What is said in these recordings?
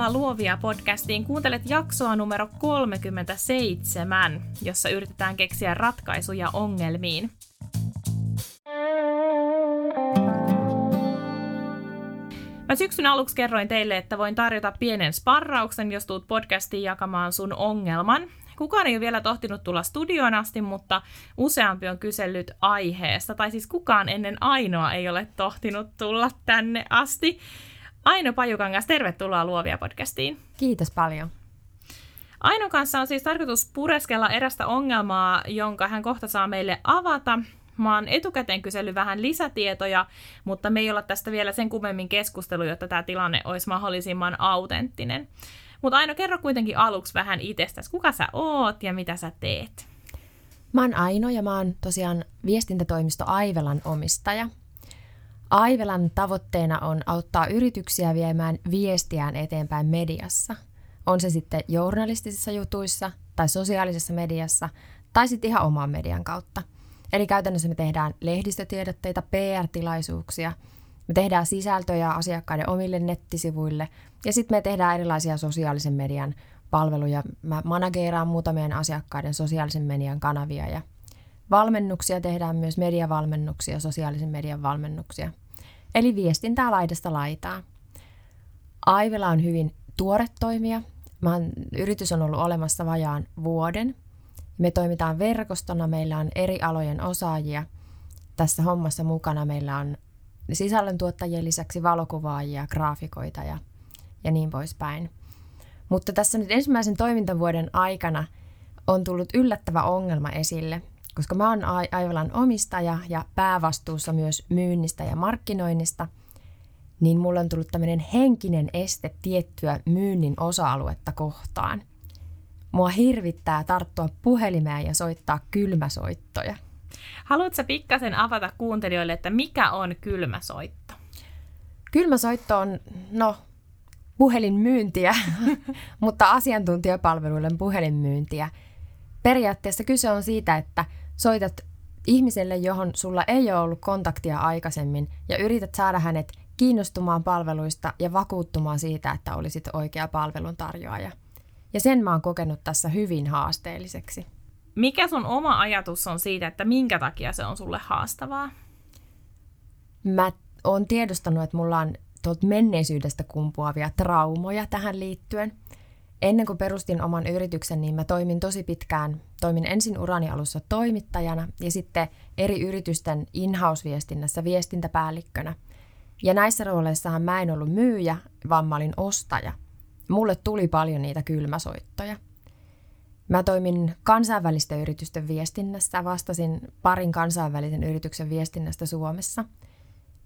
Tervetuloa Luovia podcastiin. Kuuntelet jaksoa numero 37, jossa yritetään keksiä ratkaisuja ongelmiin. Mä syksyn aluksi kerroin teille, että voin tarjota pienen sparrauksen, jos tuut podcastiin jakamaan sun ongelman. Kukaan ei ole vielä tohtinut tulla studioon asti, mutta useampi on kysellyt aiheesta, tai siis kukaan ennen ainoa ei ole tohtinut tulla tänne asti. Aino Pajukangas, tervetuloa Luovia podcastiin. Kiitos paljon. Aino kanssa on siis tarkoitus pureskella erästä ongelmaa, jonka hän kohta saa meille avata. Mä oon etukäteen kysellyt vähän lisätietoja, mutta me ei olla tästä vielä sen kummemmin keskustelu, jotta tämä tilanne olisi mahdollisimman autenttinen. Mutta Aino, kerro kuitenkin aluksi vähän itsestäsi. Kuka sä oot ja mitä sä teet? Mä oon Aino ja mä oon tosiaan viestintätoimisto Aivelan omistaja. Aivelan tavoitteena on auttaa yrityksiä viemään viestiään eteenpäin mediassa. On se sitten journalistisissa jutuissa tai sosiaalisessa mediassa tai sitten ihan oman median kautta. Eli käytännössä me tehdään lehdistötiedotteita, PR-tilaisuuksia, me tehdään sisältöjä asiakkaiden omille nettisivuille ja sitten me tehdään erilaisia sosiaalisen median palveluja. Mä manageeraan muutamien asiakkaiden sosiaalisen median kanavia ja valmennuksia tehdään myös mediavalmennuksia, sosiaalisen median valmennuksia. Eli viestintää laidasta laitaa. Aivela on hyvin tuore toimija. Mä yritys on ollut olemassa vajaan vuoden. Me toimitaan verkostona, meillä on eri alojen osaajia. Tässä hommassa mukana meillä on sisällöntuottajien lisäksi valokuvaajia, graafikoita ja, ja niin poispäin. Mutta tässä nyt ensimmäisen toimintavuoden aikana on tullut yllättävä ongelma esille, koska mä oon Aivalan omistaja ja päävastuussa myös myynnistä ja markkinoinnista, niin mulla on tullut tämmöinen henkinen este tiettyä myynnin osa-aluetta kohtaan. Mua hirvittää tarttua puhelimeen ja soittaa kylmäsoittoja. Haluatko pikkasen avata kuuntelijoille, että mikä on kylmäsoitto? Kylmäsoitto on, no, puhelinmyyntiä, mutta asiantuntijapalveluille puhelinmyyntiä. Periaatteessa kyse on siitä, että – soitat ihmiselle, johon sulla ei ole ollut kontaktia aikaisemmin ja yrität saada hänet kiinnostumaan palveluista ja vakuuttumaan siitä, että olisit oikea palveluntarjoaja. Ja sen mä oon kokenut tässä hyvin haasteelliseksi. Mikä sun oma ajatus on siitä, että minkä takia se on sulle haastavaa? Mä oon tiedostanut, että mulla on tuolta menneisyydestä kumpuavia traumoja tähän liittyen – Ennen kuin perustin oman yrityksen, niin mä toimin tosi pitkään. Toimin ensin urani alussa toimittajana ja sitten eri yritysten in-house-viestinnässä viestintäpäällikkönä. Ja näissä rooleissahan mä en ollut myyjä, vaan mä olin ostaja. Mulle tuli paljon niitä kylmäsoittoja. Mä toimin kansainvälisten yritysten viestinnässä, vastasin parin kansainvälisen yrityksen viestinnästä Suomessa.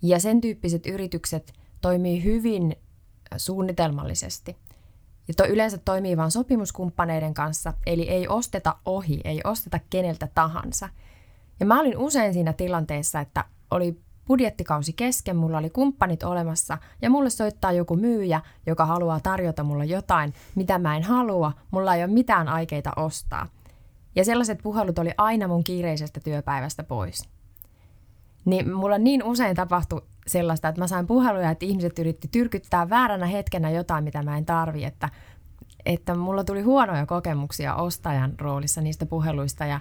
Ja sen tyyppiset yritykset toimii hyvin suunnitelmallisesti – ja to yleensä toimii vain sopimuskumppaneiden kanssa, eli ei osteta ohi, ei osteta keneltä tahansa. Ja mä olin usein siinä tilanteessa, että oli budjettikausi kesken, mulla oli kumppanit olemassa ja mulle soittaa joku myyjä, joka haluaa tarjota mulle jotain, mitä mä en halua, mulla ei ole mitään aikeita ostaa. Ja sellaiset puhelut oli aina mun kiireisestä työpäivästä pois. Niin mulla niin usein tapahtui sellaista, että mä sain puheluja, että ihmiset yritti tyrkyttää vääränä hetkenä jotain, mitä mä en tarvi, että, että mulla tuli huonoja kokemuksia ostajan roolissa niistä puheluista ja,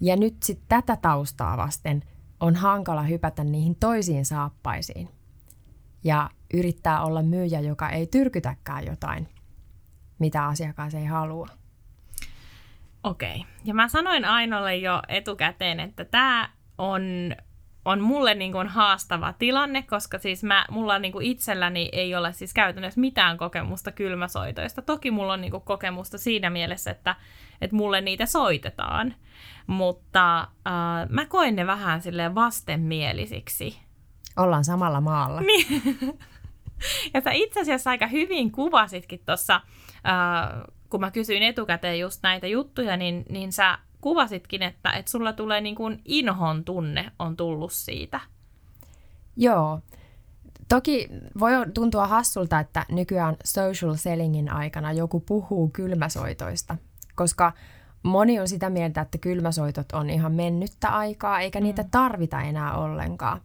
ja nyt sitten tätä taustaa vasten on hankala hypätä niihin toisiin saappaisiin ja yrittää olla myyjä, joka ei tyrkytäkään jotain, mitä asiakas ei halua. Okei. Ja mä sanoin Ainolle jo etukäteen, että tämä on on mulle niin kuin haastava tilanne, koska siis mä, mulla niin kuin itselläni ei ole siis käytännössä mitään kokemusta kylmäsoitoista. Toki mulla on niin kuin kokemusta siinä mielessä, että, että mulle niitä soitetaan, mutta äh, mä koen ne vähän silleen vastenmielisiksi. Ollaan samalla maalla. Niin. Ja sä itse asiassa aika hyvin kuvasitkin tuossa, äh, kun mä kysyin etukäteen just näitä juttuja, niin, niin sä kuvasitkin, että, että sulla tulee niin kuin inhon tunne on tullut siitä. Joo. Toki voi tuntua hassulta, että nykyään social sellingin aikana joku puhuu kylmäsoitoista, koska moni on sitä mieltä, että kylmäsoitot on ihan mennyttä aikaa, eikä mm. niitä tarvita enää ollenkaan.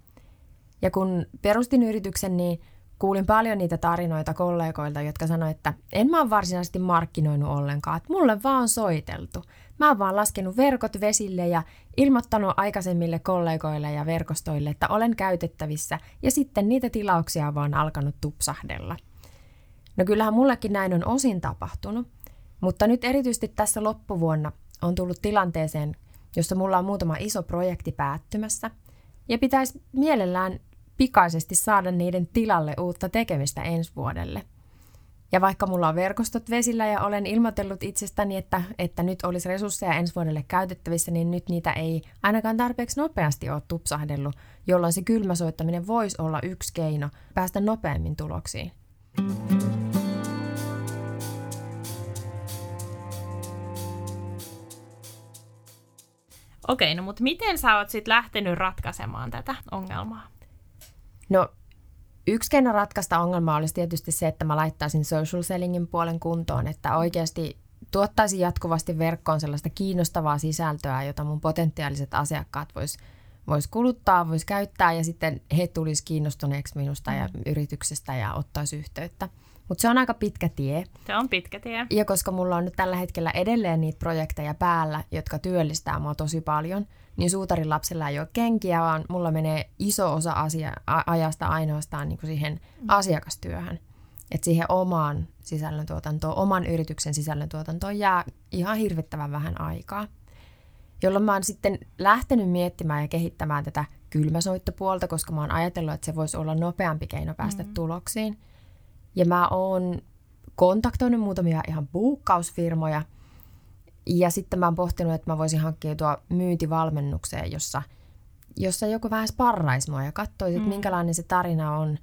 Ja kun perustin yrityksen, niin kuulin paljon niitä tarinoita kollegoilta, jotka sanoivat, että en mä ole varsinaisesti markkinoinut ollenkaan, että mulle vaan on soiteltu. Mä oon vaan laskenut verkot vesille ja ilmoittanut aikaisemmille kollegoille ja verkostoille, että olen käytettävissä ja sitten niitä tilauksia on vaan alkanut tupsahdella. No kyllähän mullekin näin on osin tapahtunut, mutta nyt erityisesti tässä loppuvuonna on tullut tilanteeseen, jossa mulla on muutama iso projekti päättymässä ja pitäisi mielellään pikaisesti saada niiden tilalle uutta tekemistä ensi vuodelle. Ja vaikka mulla on verkostot vesillä ja olen ilmoitellut itsestäni, että, että nyt olisi resursseja ensi vuodelle käytettävissä, niin nyt niitä ei ainakaan tarpeeksi nopeasti ole tupsahdellut, jolloin se kylmäsoittaminen voisi olla yksi keino päästä nopeammin tuloksiin. Okei, no mutta miten sä oot sitten lähtenyt ratkaisemaan tätä ongelmaa? No yksi keino ratkaista ongelmaa olisi tietysti se, että mä laittaisin social sellingin puolen kuntoon, että oikeasti tuottaisin jatkuvasti verkkoon sellaista kiinnostavaa sisältöä, jota mun potentiaaliset asiakkaat vois, vois kuluttaa, vois käyttää ja sitten he tulisi kiinnostuneeksi minusta ja mm. yrityksestä ja ottaisi yhteyttä. Mutta se on aika pitkä tie. Se on pitkä tie. Ja koska mulla on nyt tällä hetkellä edelleen niitä projekteja päällä, jotka työllistää mua tosi paljon – niin suutarin lapsella ei ole kenkiä, vaan mulla menee iso osa asia, ajasta ainoastaan niin kuin siihen mm. asiakastyöhön. Että siihen omaan sisällöntuotantoon, oman yrityksen sisällöntuotantoon jää ihan hirvittävän vähän aikaa. Jolloin mä oon sitten lähtenyt miettimään ja kehittämään tätä kylmäsoittopuolta, koska mä oon ajatellut, että se voisi olla nopeampi keino päästä mm. tuloksiin. Ja mä oon kontaktoinut muutamia ihan buukkausfirmoja – ja sitten mä oon pohtinut, että mä voisin hankkiutua myyntivalmennukseen, jossa, jossa joku vähän sparraisi mua ja katsoisi, että mm. minkälainen se tarina on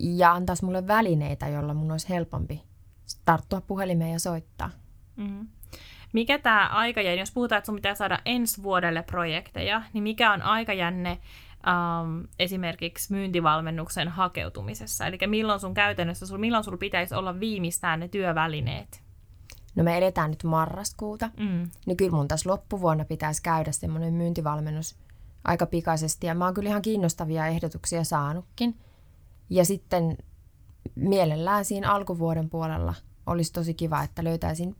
ja antaisi mulle välineitä, joilla mun olisi helpompi tarttua puhelimeen ja soittaa. Mm. Mikä tämä aikajänne, jos puhutaan, että sun pitää saada ensi vuodelle projekteja, niin mikä on aikajänne ähm, esimerkiksi myyntivalmennuksen hakeutumisessa? Eli milloin sun käytännössä, milloin sulla pitäisi olla viimeistään ne työvälineet? no me edetään nyt marraskuuta, mm. niin kyllä mun tässä loppuvuonna pitäisi käydä semmoinen myyntivalmennus aika pikaisesti. Ja mä oon kyllä ihan kiinnostavia ehdotuksia saanutkin. Ja sitten mielellään siinä alkuvuoden puolella olisi tosi kiva, että löytäisin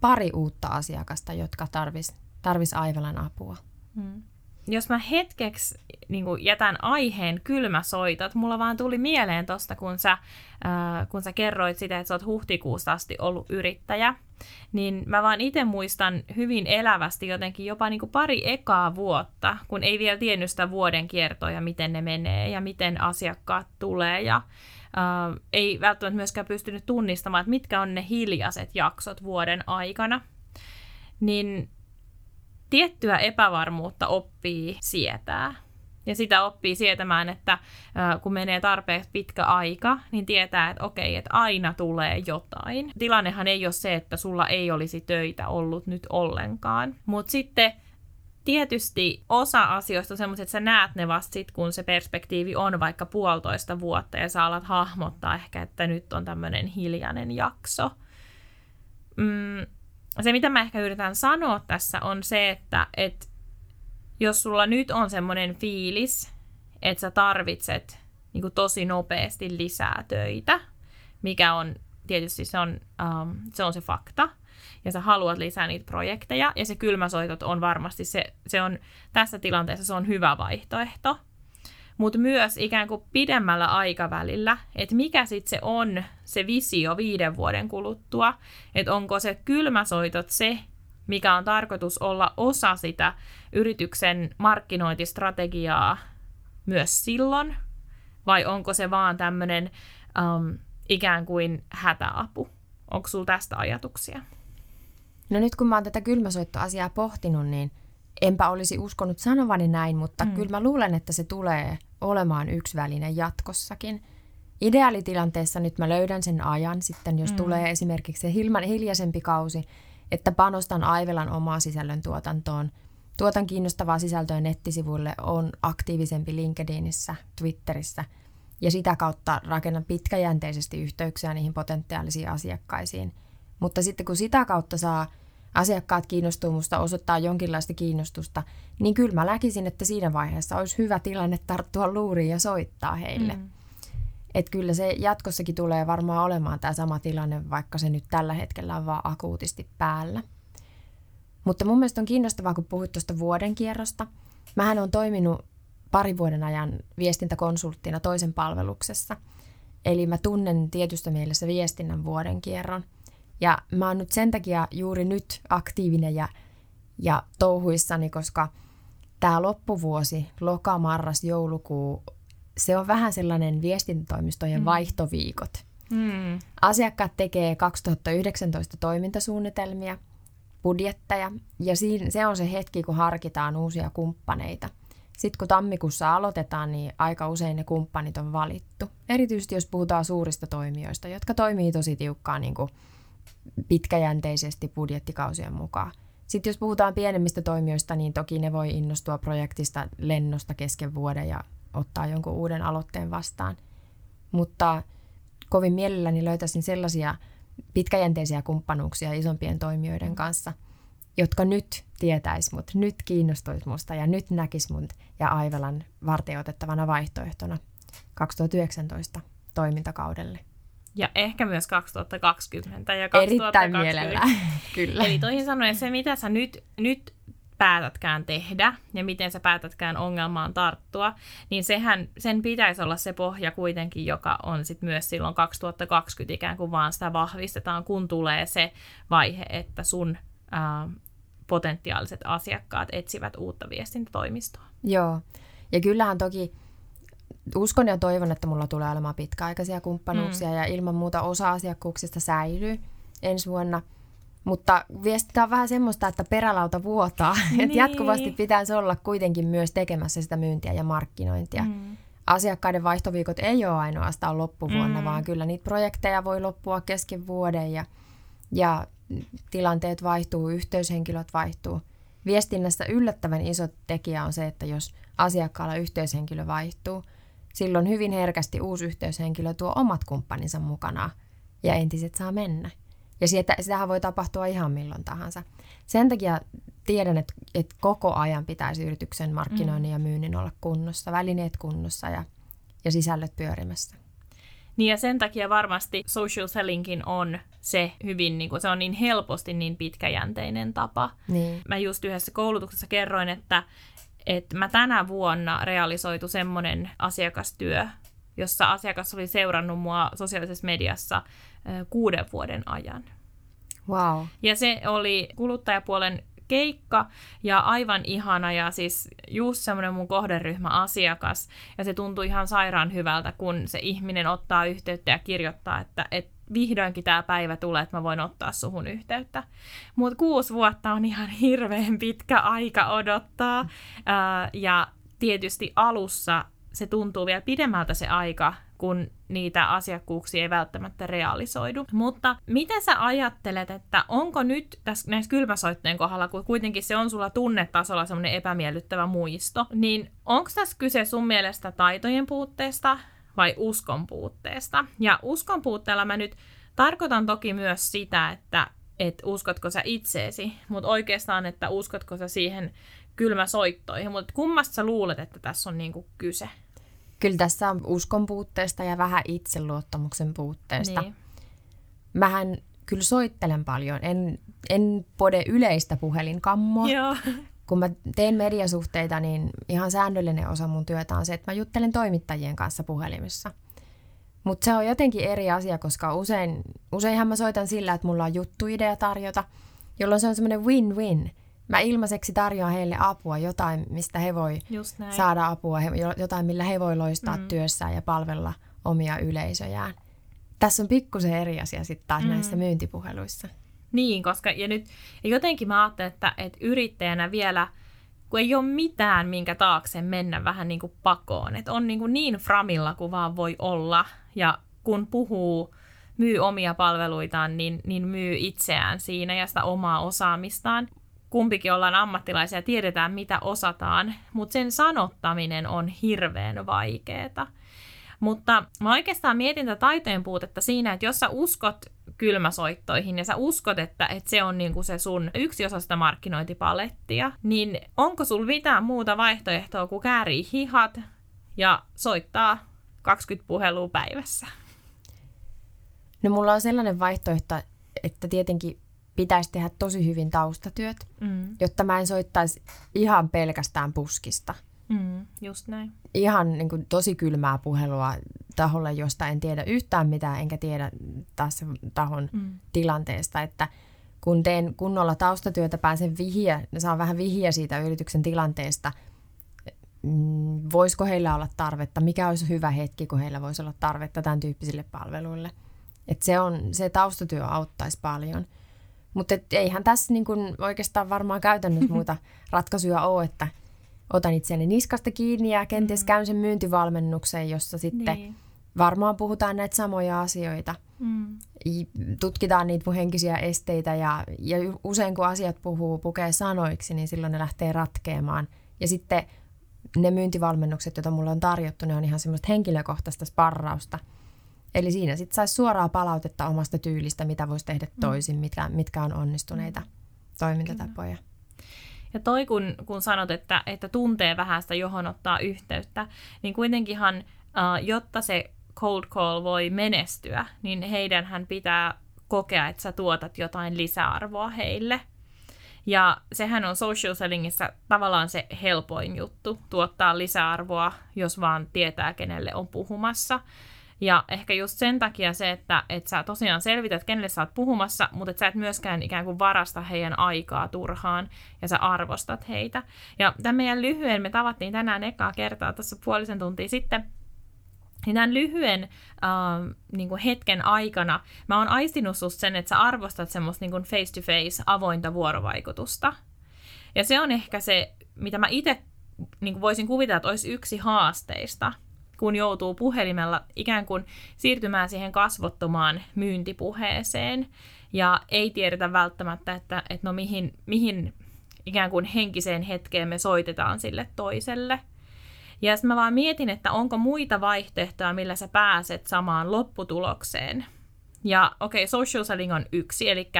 pari uutta asiakasta, jotka tarvis, tarvis Aivalan apua. Mm jos mä hetkeksi niin jätän aiheen kylmäsoitot, mulla vaan tuli mieleen tosta, kun sä, äh, kun sä kerroit sitä, että sä oot huhtikuusta asti ollut yrittäjä, niin mä vaan itse muistan hyvin elävästi jotenkin jopa niin kuin pari ekaa vuotta, kun ei vielä tiennyt sitä vuoden kiertoja, miten ne menee ja miten asiakkaat tulee ja äh, ei välttämättä myöskään pystynyt tunnistamaan, että mitkä on ne hiljaiset jaksot vuoden aikana. Niin tiettyä epävarmuutta oppii sietää. Ja sitä oppii sietämään, että kun menee tarpeeksi pitkä aika, niin tietää, että okei, että aina tulee jotain. Tilannehan ei ole se, että sulla ei olisi töitä ollut nyt ollenkaan. Mutta sitten tietysti osa asioista on semmoisia, että sä näet ne vasta sit, kun se perspektiivi on vaikka puolitoista vuotta ja sä alat hahmottaa ehkä, että nyt on tämmöinen hiljainen jakso. Mm, se, mitä mä ehkä yritän sanoa tässä, on se, että et, jos sulla nyt on semmoinen fiilis, että sä tarvitset niin kuin tosi nopeasti lisää töitä, mikä on tietysti se on, um, se on se fakta, ja sä haluat lisää niitä projekteja, ja se kylmäsoitot on varmasti se, se on, tässä tilanteessa se on hyvä vaihtoehto mutta myös ikään kuin pidemmällä aikavälillä, että mikä sitten se on se visio viiden vuoden kuluttua, että onko se kylmäsoitot se, mikä on tarkoitus olla osa sitä yrityksen markkinointistrategiaa myös silloin, vai onko se vaan tämmöinen um, ikään kuin hätäapu? Onko sulla tästä ajatuksia? No nyt kun mä oon tätä kylmäsoittoasiaa pohtinut, niin enpä olisi uskonut sanovani näin, mutta mm. kyllä mä luulen, että se tulee olemaan yksi väline jatkossakin. Ideaalitilanteessa nyt mä löydän sen ajan sitten, jos mm. tulee esimerkiksi se hilman, hiljaisempi kausi, että panostan Aivelan omaa sisällön tuotantoon. Tuotan kiinnostavaa sisältöä nettisivuille, on aktiivisempi LinkedInissä, Twitterissä ja sitä kautta rakennan pitkäjänteisesti yhteyksiä niihin potentiaalisiin asiakkaisiin. Mutta sitten kun sitä kautta saa asiakkaat kiinnostuu musta, osoittaa jonkinlaista kiinnostusta, niin kyllä mä näkisin, että siinä vaiheessa olisi hyvä tilanne tarttua luuriin ja soittaa heille. Mm. Että kyllä se jatkossakin tulee varmaan olemaan tämä sama tilanne, vaikka se nyt tällä hetkellä on vaan akuutisti päällä. Mutta mun mielestä on kiinnostavaa, kun puhuit tuosta vuoden kierrosta. Mähän on toiminut pari vuoden ajan viestintäkonsulttina toisen palveluksessa. Eli mä tunnen tietystä mielessä viestinnän vuoden kierron. Ja mä oon nyt sen takia juuri nyt aktiivinen ja, ja touhuissani, koska tämä loppuvuosi, loka, marras, joulukuu se on vähän sellainen viestintätoimistojen mm. vaihtoviikot. Mm. Asiakkaat tekee 2019 toimintasuunnitelmia, budjetteja ja siinä, se on se hetki, kun harkitaan uusia kumppaneita. Sitten kun tammikuussa aloitetaan, niin aika usein ne kumppanit on valittu. Erityisesti jos puhutaan suurista toimijoista, jotka toimii tosi tiukkaan niin kuin pitkäjänteisesti budjettikausien mukaan. Sitten jos puhutaan pienemmistä toimijoista, niin toki ne voi innostua projektista lennosta kesken vuoden ja ottaa jonkun uuden aloitteen vastaan. Mutta kovin mielelläni löytäisin sellaisia pitkäjänteisiä kumppanuuksia isompien toimijoiden kanssa, jotka nyt tietäis mut, nyt kiinnostuis musta ja nyt näkis mut ja Aivelan vartioitettavana vaihtoehtona 2019 toimintakaudelle. Ja ehkä myös 2020 ja 2020. Erittäin kyllä. Eli toisin sanoen se, mitä sä nyt, nyt päätätkään tehdä ja miten sä päätätkään ongelmaan tarttua, niin sehän, sen pitäisi olla se pohja kuitenkin, joka on sitten myös silloin 2020 ikään kuin vaan sitä vahvistetaan, kun tulee se vaihe, että sun ää, potentiaaliset asiakkaat etsivät uutta viestintätoimistoa. Joo, ja kyllähän toki uskon ja toivon, että mulla tulee olemaan pitkäaikaisia kumppanuuksia mm. ja ilman muuta osa asiakkuuksista säilyy ensi vuonna – mutta viestintä on vähän semmoista, että perälauta vuotaa. Niin. Että jatkuvasti pitäisi olla kuitenkin myös tekemässä sitä myyntiä ja markkinointia. Mm. Asiakkaiden vaihtoviikot ei ole ainoastaan loppuvuonna, mm. vaan kyllä niitä projekteja voi loppua kesken vuoden ja, ja tilanteet vaihtuu, yhteyshenkilöt vaihtuu. Viestinnässä yllättävän iso tekijä on se, että jos asiakkaalla yhteyshenkilö vaihtuu, silloin hyvin herkästi uusi yhteyshenkilö tuo omat kumppaninsa mukana ja entiset saa mennä. Ja sitä, sitähän voi tapahtua ihan milloin tahansa. Sen takia tiedän, että, että koko ajan pitäisi yrityksen markkinoinnin mm. ja myynnin olla kunnossa, välineet kunnossa ja, ja sisällöt pyörimässä. Niin ja sen takia varmasti social sellingkin on se hyvin, niin kuin se on niin helposti niin pitkäjänteinen tapa. Niin. Mä just yhdessä koulutuksessa kerroin, että, että mä tänä vuonna realisoitu semmoinen asiakastyö, jossa asiakas oli seurannut mua sosiaalisessa mediassa kuuden vuoden ajan. Wow. Ja se oli kuluttajapuolen keikka ja aivan ihana ja siis just semmoinen mun kohderyhmä asiakas ja se tuntui ihan sairaan hyvältä, kun se ihminen ottaa yhteyttä ja kirjoittaa, että, että vihdoinkin tämä päivä tulee, että mä voin ottaa suhun yhteyttä. Mutta kuusi vuotta on ihan hirveän pitkä aika odottaa ja tietysti alussa se tuntuu vielä pidemmältä se aika, kun niitä asiakkuuksia ei välttämättä realisoidu. Mutta miten sä ajattelet, että onko nyt tässä näissä kylmäsoitteen kohdalla, kun kuitenkin se on sulla tunnetasolla semmoinen epämiellyttävä muisto, niin onko tässä kyse sun mielestä taitojen puutteesta vai uskon puutteesta? Ja uskon puutteella mä nyt tarkoitan toki myös sitä, että että uskotko sä itseesi, mutta oikeastaan, että uskotko sä siihen kylmäsoittoihin, mutta kummasta sä luulet, että tässä on niinku kyse? Kyllä tässä on uskon puutteesta ja vähän itseluottamuksen puutteesta. Niin. Mähän kyllä soittelen paljon. En, en pode yleistä puhelinkammoa. Joo. Kun mä teen mediasuhteita, niin ihan säännöllinen osa mun työtä on se, että mä juttelen toimittajien kanssa puhelimessa. Mutta se on jotenkin eri asia, koska usein, useinhan mä soitan sillä, että mulla on juttuidea tarjota, jolloin se on semmoinen win-win mä ilmaiseksi tarjoan heille apua, jotain, mistä he voi saada apua, jotain, millä he voi loistaa mm. työssään ja palvella omia yleisöjään. Tässä on pikkusen eri asia sitten taas mm. näissä myyntipuheluissa. Niin, koska ja nyt ja jotenkin mä ajattelen, että, että yrittäjänä vielä, kun ei ole mitään, minkä taakse mennä vähän niin kuin pakoon. Että on niin, kuin niin framilla kuin vaan voi olla. ja kun puhuu, myy omia palveluitaan, niin, niin myy itseään siinä ja sitä omaa osaamistaan. Kumpikin ollaan ammattilaisia tiedetään, mitä osataan, mutta sen sanottaminen on hirveän vaikeaa. Mutta mä oikeastaan mietin tätä taitojen puutetta siinä, että jos sä uskot kylmäsoittoihin ja sä uskot, että, että se on niinku se sun yksi osa sitä markkinointipalettia, niin onko sul mitään muuta vaihtoehtoa kuin käärii hihat ja soittaa 20 puhelua päivässä? No mulla on sellainen vaihtoehto, että tietenkin pitäisi tehdä tosi hyvin taustatyöt, mm. jotta mä en soittaisi ihan pelkästään puskista. Mm, just näin. Ihan niin kuin, tosi kylmää puhelua taholle, josta en tiedä yhtään mitään, enkä tiedä taas tahon mm. tilanteesta, että kun teen kunnolla taustatyötä, pääsen vihiä, saan vähän vihiä siitä yrityksen tilanteesta, mm, voisiko heillä olla tarvetta, mikä olisi hyvä hetki, kun heillä voisi olla tarvetta tämän tyyppisille palveluille. Et se, on, se taustatyö auttaisi paljon. Mutta eihän tässä niin kun oikeastaan varmaan käytännössä muuta ratkaisuja ole, että otan itseäni niskasta kiinni ja kenties mm. käyn sen myyntivalmennuksen, jossa sitten niin. varmaan puhutaan näitä samoja asioita. Mm. Tutkitaan niitä mun henkisiä esteitä ja, ja usein kun asiat puhuu, pukee sanoiksi, niin silloin ne lähtee ratkeamaan. Ja sitten ne myyntivalmennukset, joita mulle on tarjottu, ne on ihan semmoista henkilökohtaista sparrausta – Eli siinä sitten saisi suoraa palautetta omasta tyylistä, mitä voisi tehdä mm. toisin, mm. mitkä, mitkä on onnistuneita mm. toimintatapoja. Ja toi, kun, kun sanot, että, että tuntee vähän sitä, johon ottaa yhteyttä, niin kuitenkinhan, uh, jotta se cold call voi menestyä, niin heidänhän pitää kokea, että sä tuotat jotain lisäarvoa heille. Ja sehän on social sellingissa tavallaan se helpoin juttu, tuottaa lisäarvoa, jos vaan tietää, kenelle on puhumassa. Ja ehkä just sen takia se, että, että sä tosiaan selvität, kenelle sä oot puhumassa, mutta että sä et myöskään ikään kuin varasta heidän aikaa turhaan ja sä arvostat heitä. Ja tämän meidän lyhyen, me tavattiin tänään ekaa kertaa tuossa puolisen tuntia sitten, niin tämän lyhyen äh, niin kuin hetken aikana mä oon aistinut susta sen, että sä arvostat semmoista niin face-to-face avointa vuorovaikutusta. Ja se on ehkä se, mitä mä itse niin voisin kuvitella, että olisi yksi haasteista – kun joutuu puhelimella ikään kuin siirtymään siihen kasvottomaan myyntipuheeseen ja ei tiedetä välttämättä, että, että no mihin, mihin ikään kuin henkiseen hetkeen me soitetaan sille toiselle. Ja sitten mä vaan mietin, että onko muita vaihtoehtoja, millä sä pääset samaan lopputulokseen – ja okei, okay, social selling on yksi, eli,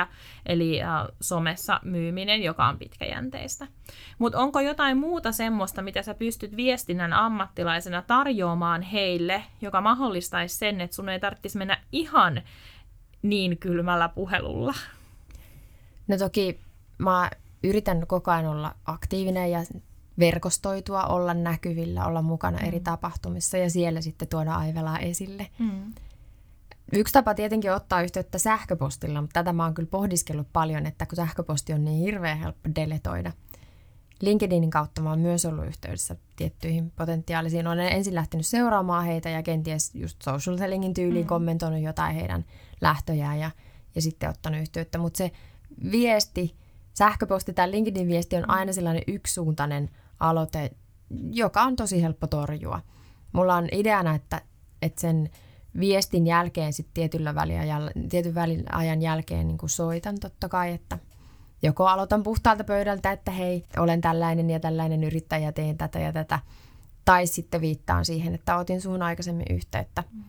eli äh, somessa myyminen, joka on pitkäjänteistä. Mutta onko jotain muuta semmoista, mitä sä pystyt viestinnän ammattilaisena tarjoamaan heille, joka mahdollistaisi sen, että sun ei tarvitsisi mennä ihan niin kylmällä puhelulla? No toki mä yritän koko ajan olla aktiivinen ja verkostoitua, olla näkyvillä, olla mukana mm. eri tapahtumissa ja siellä sitten tuoda Aivelaa esille. Mm. Yksi tapa tietenkin ottaa yhteyttä sähköpostilla, mutta tätä mä oon kyllä pohdiskellut paljon, että kun sähköposti on niin hirveän helppo deletoida. LinkedInin kautta mä oon myös ollut yhteydessä tiettyihin potentiaalisiin. Olen ensin lähtenyt seuraamaan heitä ja kenties just social sellingin tyyliin mm. kommentoinut jotain heidän lähtöjään ja, ja sitten ottanut yhteyttä. Mutta se viesti, sähköposti tai LinkedIn viesti on aina sellainen yksisuuntainen aloite, joka on tosi helppo torjua. Mulla on ideana, että, että sen viestin jälkeen sitten tietyllä väliajalla, tietyn välin ajan jälkeen niin kuin soitan totta kai, että joko aloitan puhtaalta pöydältä, että hei, olen tällainen ja tällainen yrittäjä, teen tätä ja tätä, tai sitten viittaan siihen, että otin suhun aikaisemmin yhteyttä. Mm.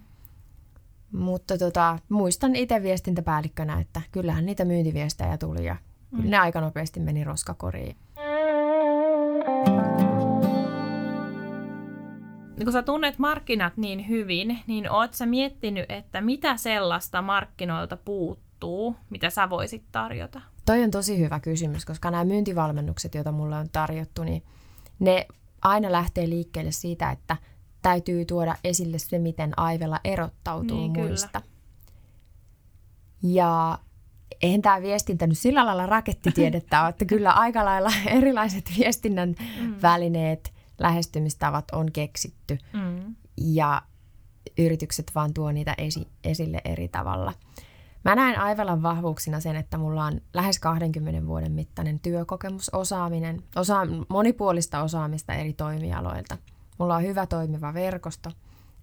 Mutta tota, muistan itse viestintäpäällikkönä, että kyllähän niitä myyntiviestejä tuli ja mm. ne aika nopeasti meni roskakoriin. Kun sä tunnet markkinat niin hyvin, niin oot sä miettinyt, että mitä sellaista markkinoilta puuttuu, mitä sä voisit tarjota? Toi on tosi hyvä kysymys, koska nämä myyntivalmennukset, joita mulle on tarjottu, niin ne aina lähtee liikkeelle siitä, että täytyy tuoda esille se, miten Aivella erottautuu niin, muista. Kyllä. Ja eihän tämä viestintä nyt sillä lailla rakettitiedettä ole, että kyllä aika lailla erilaiset viestinnän mm. välineet – lähestymistavat on keksitty mm. ja yritykset vaan tuo niitä esi- esille eri tavalla. Mä näen Aivelan vahvuuksina sen, että mulla on lähes 20 vuoden mittainen työkokemus, osaaminen, osa- monipuolista osaamista eri toimialoilta. Mulla on hyvä toimiva verkosto,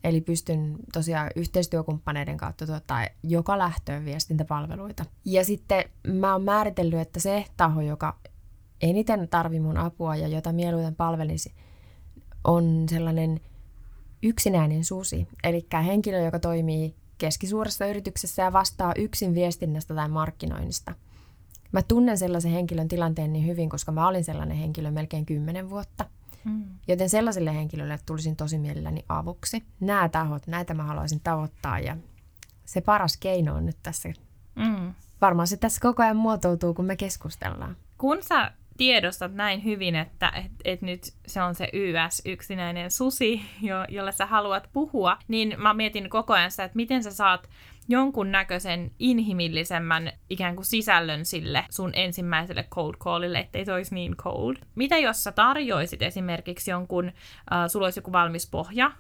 Eli pystyn tosiaan yhteistyökumppaneiden kautta tuottaa joka lähtöön viestintäpalveluita. Ja sitten mä oon määritellyt, että se taho, joka eniten tarvii mun apua ja jota mieluiten palvelisi, on sellainen yksinäinen susi. Eli henkilö, joka toimii keskisuuressa yrityksessä ja vastaa yksin viestinnästä tai markkinoinnista. Mä tunnen sellaisen henkilön tilanteen niin hyvin, koska mä olin sellainen henkilö melkein kymmenen vuotta. Mm. Joten sellaiselle henkilölle tulisin tosi mielelläni avuksi. Nämä tahot, näitä mä haluaisin tavoittaa ja se paras keino on nyt tässä. Mm. Varmaan se tässä koko ajan muotoutuu, kun me keskustellaan. Kun sä tiedostat näin hyvin, että et, et nyt se on se YS, yksinäinen susi, jo, jolle sä haluat puhua, niin mä mietin koko ajan sitä, että miten sä saat jonkun näköisen inhimillisemmän ikään kuin sisällön sille sun ensimmäiselle cold callille, ettei se olisi niin cold. Mitä jos sä tarjoisit esimerkiksi jonkun, äh, sulla olisi joku valmis pohja,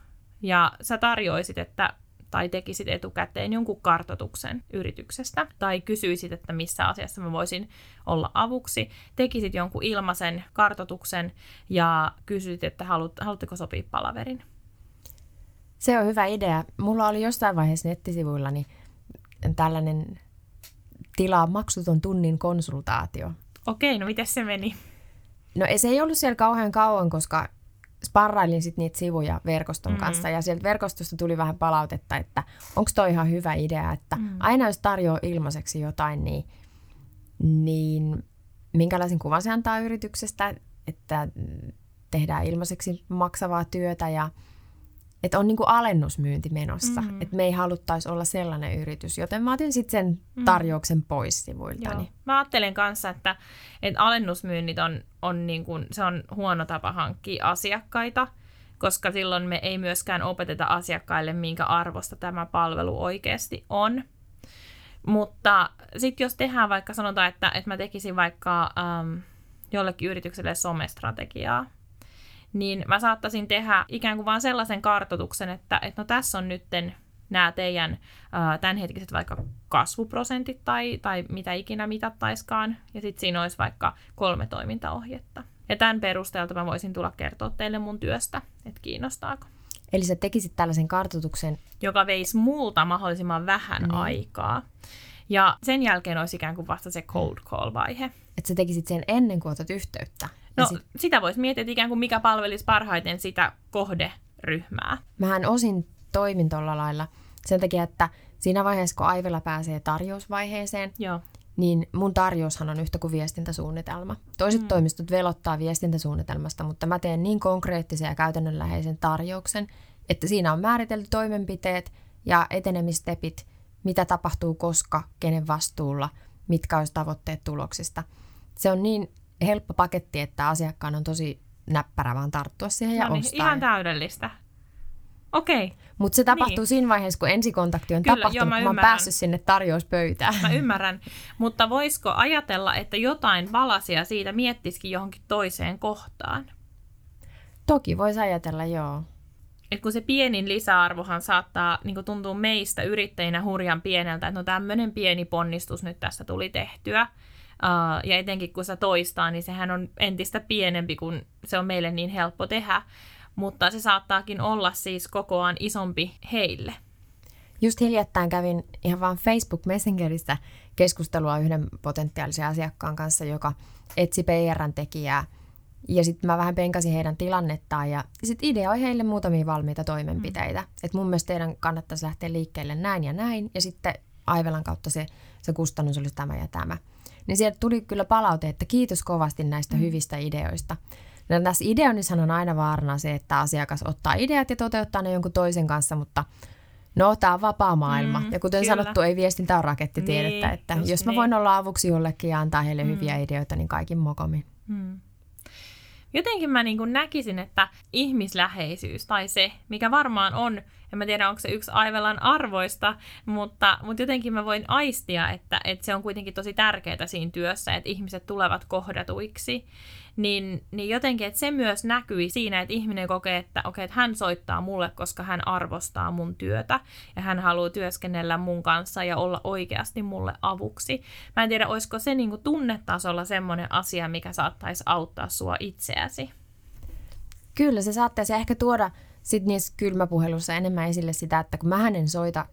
ja sä tarjoisit, että tai tekisit etukäteen jonkun kartotuksen yrityksestä tai kysyisit, että missä asiassa mä voisin olla avuksi, tekisit jonkun ilmaisen kartotuksen ja kysyisit, että haluatteko sopia palaverin. Se on hyvä idea. Mulla oli jossain vaiheessa nettisivuillani tällainen tilaa maksuton tunnin konsultaatio. Okei, no miten se meni? No se ei ollut siellä kauhean kauan, koska sparrailin sit niitä sivuja verkoston mm-hmm. kanssa ja sieltä verkostosta tuli vähän palautetta, että onko toi ihan hyvä idea, että mm-hmm. aina jos tarjoaa ilmaiseksi jotain, niin, niin minkälaisen kuvan se antaa yrityksestä, että tehdään ilmaiseksi maksavaa työtä ja että on niinku alennusmyynti menossa. Mm-hmm. Että me ei haluttaisi olla sellainen yritys, joten mä otin sitten sen mm-hmm. tarjouksen pois sivuilta. Joo. Mä ajattelen kanssa, että, että alennusmyynnit on, on, niin kuin, se on huono tapa hankkia asiakkaita, koska silloin me ei myöskään opeteta asiakkaille, minkä arvosta tämä palvelu oikeasti on. Mutta sitten jos tehdään vaikka, sanotaan, että, että mä tekisin vaikka ähm, jollekin yritykselle somestrategiaa, niin mä saattaisin tehdä ikään kuin vaan sellaisen kartotuksen, että, että no tässä on nytten nämä teidän ää, tämänhetkiset vaikka kasvuprosentit tai, tai mitä ikinä mitattaiskaan, ja sitten siinä olisi vaikka kolme toimintaohjetta. Ja tämän perusteelta mä voisin tulla kertoa teille mun työstä, että kiinnostaako. Eli sä tekisit tällaisen kartoituksen? Joka veisi multa mahdollisimman vähän mm. aikaa. Ja sen jälkeen olisi ikään kuin vasta se cold call-vaihe. Että sä tekisit sen ennen kuin otat yhteyttä? No sit... sitä voisi miettiä, että ikään kuin mikä palvelisi parhaiten sitä kohderyhmää. Mähän osin toimin tuolla lailla sen takia, että siinä vaiheessa, kun Aivella pääsee tarjousvaiheeseen, Joo. niin mun tarjoushan on yhtä kuin viestintäsuunnitelma. Toiset mm. toimistot velottaa viestintäsuunnitelmasta, mutta mä teen niin konkreettisen ja käytännönläheisen tarjouksen, että siinä on määritelty toimenpiteet ja etenemistepit, mitä tapahtuu koska, kenen vastuulla, mitkä olisi tavoitteet tuloksista. Se on niin helppo paketti, että asiakkaan on tosi näppärä vaan tarttua siihen ja no niin, ostaa. Ihan täydellistä. Okei. Okay. Mutta se tapahtuu niin. siinä vaiheessa, kun ensikontakti on Kyllä, tapahtunut, joo, mä, kun mä oon päässyt sinne tarjouspöytään. Mä ymmärrän. Mutta voisiko ajatella, että jotain valasia siitä miettisikin johonkin toiseen kohtaan? Toki voisi ajatella, joo. Et kun se pienin lisäarvohan saattaa niin tuntua meistä yrittäjinä hurjan pieneltä, että no tämmöinen pieni ponnistus nyt tässä tuli tehtyä – Uh, ja etenkin kun se toistaa, niin sehän on entistä pienempi, kun se on meille niin helppo tehdä. Mutta se saattaakin olla siis kokoaan isompi heille. Just hiljattain kävin ihan vaan Facebook Messengerissä keskustelua yhden potentiaalisen asiakkaan kanssa, joka etsi PRn tekijää. Ja sitten mä vähän penkasin heidän tilannettaan ja sitten ideoi heille muutamia valmiita toimenpiteitä. Mm. Että mun mielestä teidän kannattaisi lähteä liikkeelle näin ja näin. Ja sitten Aivelan kautta se, se kustannus olisi tämä ja tämä niin sieltä tuli kyllä palaute, että kiitos kovasti näistä mm. hyvistä ideoista. Ja tässä ideonissa on aina vaarana se, että asiakas ottaa ideat ja toteuttaa ne jonkun toisen kanssa, mutta no, tämä on vapaa maailma. Mm, ja kuten kyllä. sanottu, ei viestintä ole rakettitiedettä, niin, että jos mä niin. voin olla avuksi jollekin ja antaa heille mm. hyviä ideoita, niin kaikin mokomin. Mm. Jotenkin mä niin näkisin, että ihmisläheisyys tai se, mikä varmaan on en mä tiedä, onko se yksi aivellan arvoista, mutta, mutta jotenkin mä voin aistia, että, että se on kuitenkin tosi tärkeää siinä työssä, että ihmiset tulevat kohdatuiksi. Niin, niin jotenkin, että se myös näkyi siinä, että ihminen kokee, että okei, että hän soittaa mulle, koska hän arvostaa mun työtä ja hän haluaa työskennellä mun kanssa ja olla oikeasti mulle avuksi. Mä en tiedä, olisiko se niin kuin tunnetasolla semmoinen asia, mikä saattaisi auttaa sua itseäsi. Kyllä, se saattaisi ehkä tuoda sitten niissä kylmäpuhelussa enemmän esille sitä, että kun mä en soita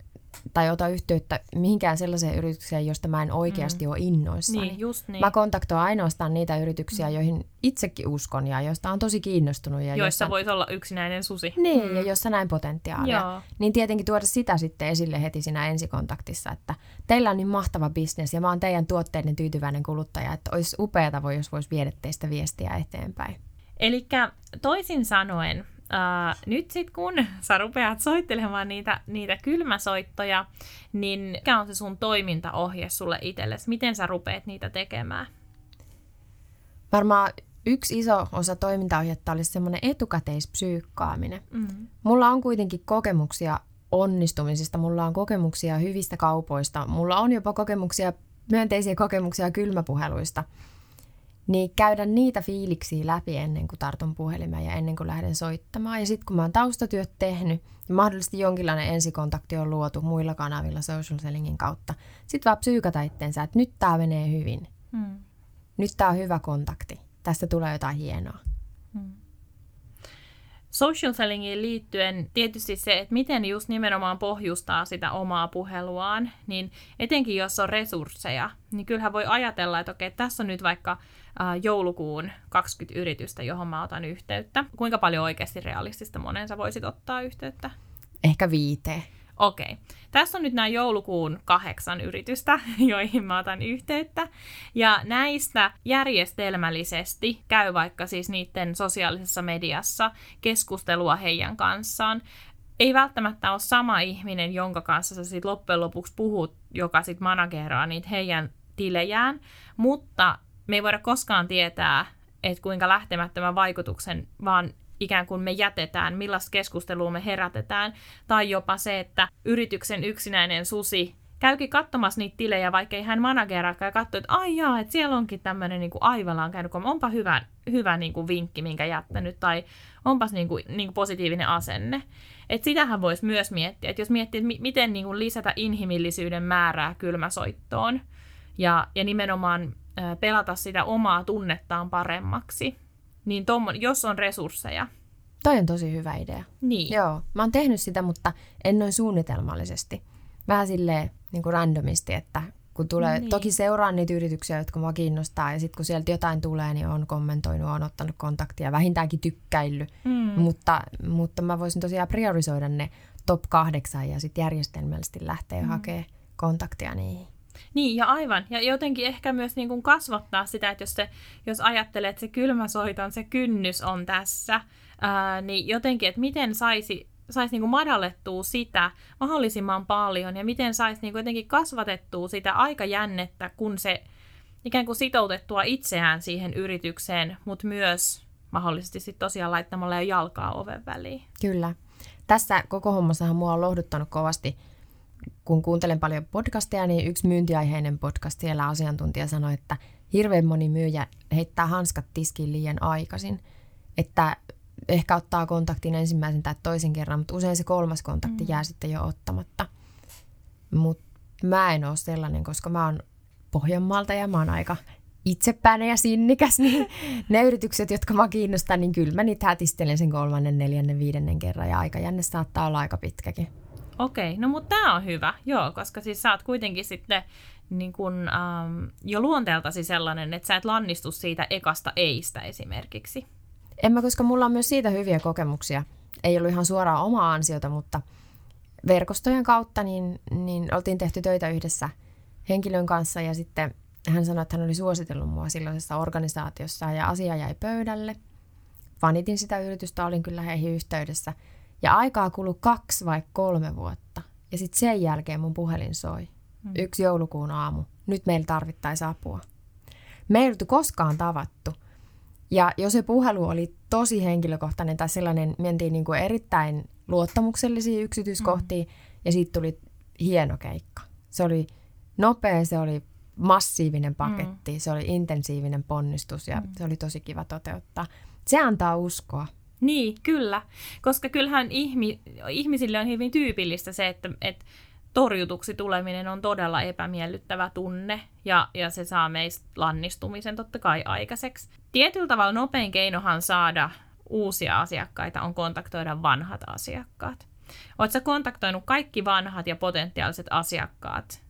tai ota yhteyttä mihinkään sellaiseen yritykseen, josta mä en oikeasti mm. ole innoissani. Niin, just niin. Mä kontaktoin ainoastaan niitä yrityksiä, mm. joihin itsekin uskon ja joista on tosi kiinnostunut. Ja joissa voit olla yksinäinen susi. Niin, mm. ja jossa näin potentiaalia. Joo. Niin tietenkin tuoda sitä sitten esille heti siinä ensikontaktissa, että teillä on niin mahtava bisnes ja mä oon teidän tuotteiden tyytyväinen kuluttaja, että olisi upeata, voi, jos voisi viedä teistä viestiä eteenpäin. Eli toisin sanoen, Uh, nyt sitten kun sä rupeat soittelemaan niitä, niitä kylmäsoittoja, niin mikä on se sun toimintaohje sulle itsellesi? Miten sä rupeat niitä tekemään? Varmaan yksi iso osa toimintaohjetta olisi semmoinen etukäteispsyykkaaminen. Mm-hmm. Mulla on kuitenkin kokemuksia onnistumisista, mulla on kokemuksia hyvistä kaupoista, mulla on jopa kokemuksia, myönteisiä kokemuksia kylmäpuheluista – niin käydä niitä fiiliksiä läpi ennen kuin tartun puhelimeen ja ennen kuin lähden soittamaan. Ja sitten kun mä oon taustatyöt tehnyt ja mahdollisesti jonkinlainen ensikontakti on luotu muilla kanavilla social sellingin kautta, sitten vaan psyykata itteensä, että nyt tämä menee hyvin. Hmm. Nyt tämä on hyvä kontakti. Tästä tulee jotain hienoa. Hmm social sellingiin liittyen tietysti se, että miten just nimenomaan pohjustaa sitä omaa puheluaan, niin etenkin jos on resursseja, niin kyllähän voi ajatella, että okei, tässä on nyt vaikka joulukuun 20 yritystä, johon mä otan yhteyttä. Kuinka paljon oikeasti realistista monen sä voisit ottaa yhteyttä? Ehkä viite. Okei. Okay. Tässä on nyt nämä joulukuun kahdeksan yritystä, joihin mä otan yhteyttä. Ja näistä järjestelmällisesti käy vaikka siis niiden sosiaalisessa mediassa keskustelua heidän kanssaan. Ei välttämättä ole sama ihminen, jonka kanssa sä sitten loppujen lopuksi puhut, joka sitten manageraa niitä heidän tilejään, mutta me ei voida koskaan tietää, että kuinka lähtemättömän vaikutuksen vaan ikään kuin me jätetään, millaista keskustelua me herätetään, tai jopa se, että yrityksen yksinäinen susi käykin katsomassa niitä tilejä, vaikka ei hän manageraakaan ja katsoo, että ai jaa, että siellä onkin tämmöinen niin aivallaan käynyt, kun onpa hyvä, hyvä niin kuin vinkki, minkä jättänyt, tai onpas niin kuin, niin kuin positiivinen asenne. Et sitähän voisi myös miettiä, että jos miettii, että miten niin kuin lisätä inhimillisyyden määrää kylmäsoittoon, ja, ja nimenomaan pelata sitä omaa tunnettaan paremmaksi, niin tommon, jos on resursseja. Toi on tosi hyvä idea. Niin. Joo, mä oon tehnyt sitä, mutta en noin suunnitelmallisesti. Vähän silleen niin kuin randomisti, että kun tulee, niin. toki seuraan niitä yrityksiä, jotka mua kiinnostaa, ja sitten kun sieltä jotain tulee, niin on kommentoinut, on ottanut kontaktia, vähintäänkin tykkäillyt, mm. mutta, mutta mä voisin tosiaan priorisoida ne top kahdeksan ja sitten järjestelmällisesti lähteä mm. hakemaan kontaktia niihin. Niin, ja aivan. Ja jotenkin ehkä myös niin kuin kasvattaa sitä, että jos, se, jos ajattelee, että se kylmäsoiton, se kynnys on tässä, ää, niin jotenkin, että miten saisi saisi niin madallettua sitä mahdollisimman paljon ja miten saisi niin jotenkin kasvatettua sitä aikajännettä, kun se ikään kuin sitoutettua itseään siihen yritykseen, mutta myös mahdollisesti sitten tosiaan laittamalla jo jalkaa oven väliin. Kyllä. Tässä koko hommassahan mua on lohduttanut kovasti kun kuuntelen paljon podcasteja, niin yksi myyntiaiheinen podcast siellä asiantuntija sanoi, että hirveän moni myyjä heittää hanskat tiskiin liian aikaisin. Että ehkä ottaa kontaktin ensimmäisen tai toisen kerran, mutta usein se kolmas kontakti mm. jää sitten jo ottamatta. Mutta mä en ole sellainen, koska mä oon Pohjanmaalta ja mä oon aika itsepäinen ja sinnikäs, niin ne yritykset, jotka mä kiinnostaa, niin kyllä mä niitä hätistelen sen kolmannen, neljännen, viidennen kerran ja aikajänne saattaa olla aika pitkäkin. Okei, no mutta tämä on hyvä, joo, koska siis sä oot kuitenkin sitten niin kun, ähm, jo luonteeltasi sellainen, että sä et lannistu siitä ekasta eistä esimerkiksi. En mä, koska mulla on myös siitä hyviä kokemuksia. Ei ollut ihan suoraan omaa ansiota, mutta verkostojen kautta niin, niin oltiin tehty töitä yhdessä henkilön kanssa ja sitten hän sanoi, että hän oli suositellut mua silloisessa organisaatiossa ja asia jäi pöydälle. Vanitin sitä yritystä, olin kyllä heihin yhteydessä – ja aikaa kului kaksi vai kolme vuotta. Ja sitten sen jälkeen mun puhelin soi. Mm. Yksi joulukuun aamu. Nyt meillä tarvittaisi apua. Me ei koskaan tavattu. Ja jos se puhelu oli tosi henkilökohtainen tai sellainen, mentiin niin kuin erittäin luottamuksellisiin yksityiskohtiin mm. ja siitä tuli hieno keikka. Se oli nopea, se oli massiivinen paketti, mm. se oli intensiivinen ponnistus ja mm. se oli tosi kiva toteuttaa. Se antaa uskoa. Niin, kyllä. Koska kyllähän ihmi, ihmisille on hyvin tyypillistä se, että, että torjutuksi tuleminen on todella epämiellyttävä tunne ja, ja se saa meistä lannistumisen totta kai aikaiseksi. Tietyllä tavalla nopein keinohan saada uusia asiakkaita on kontaktoida vanhat asiakkaat. Oletko kontaktoinut kaikki vanhat ja potentiaaliset asiakkaat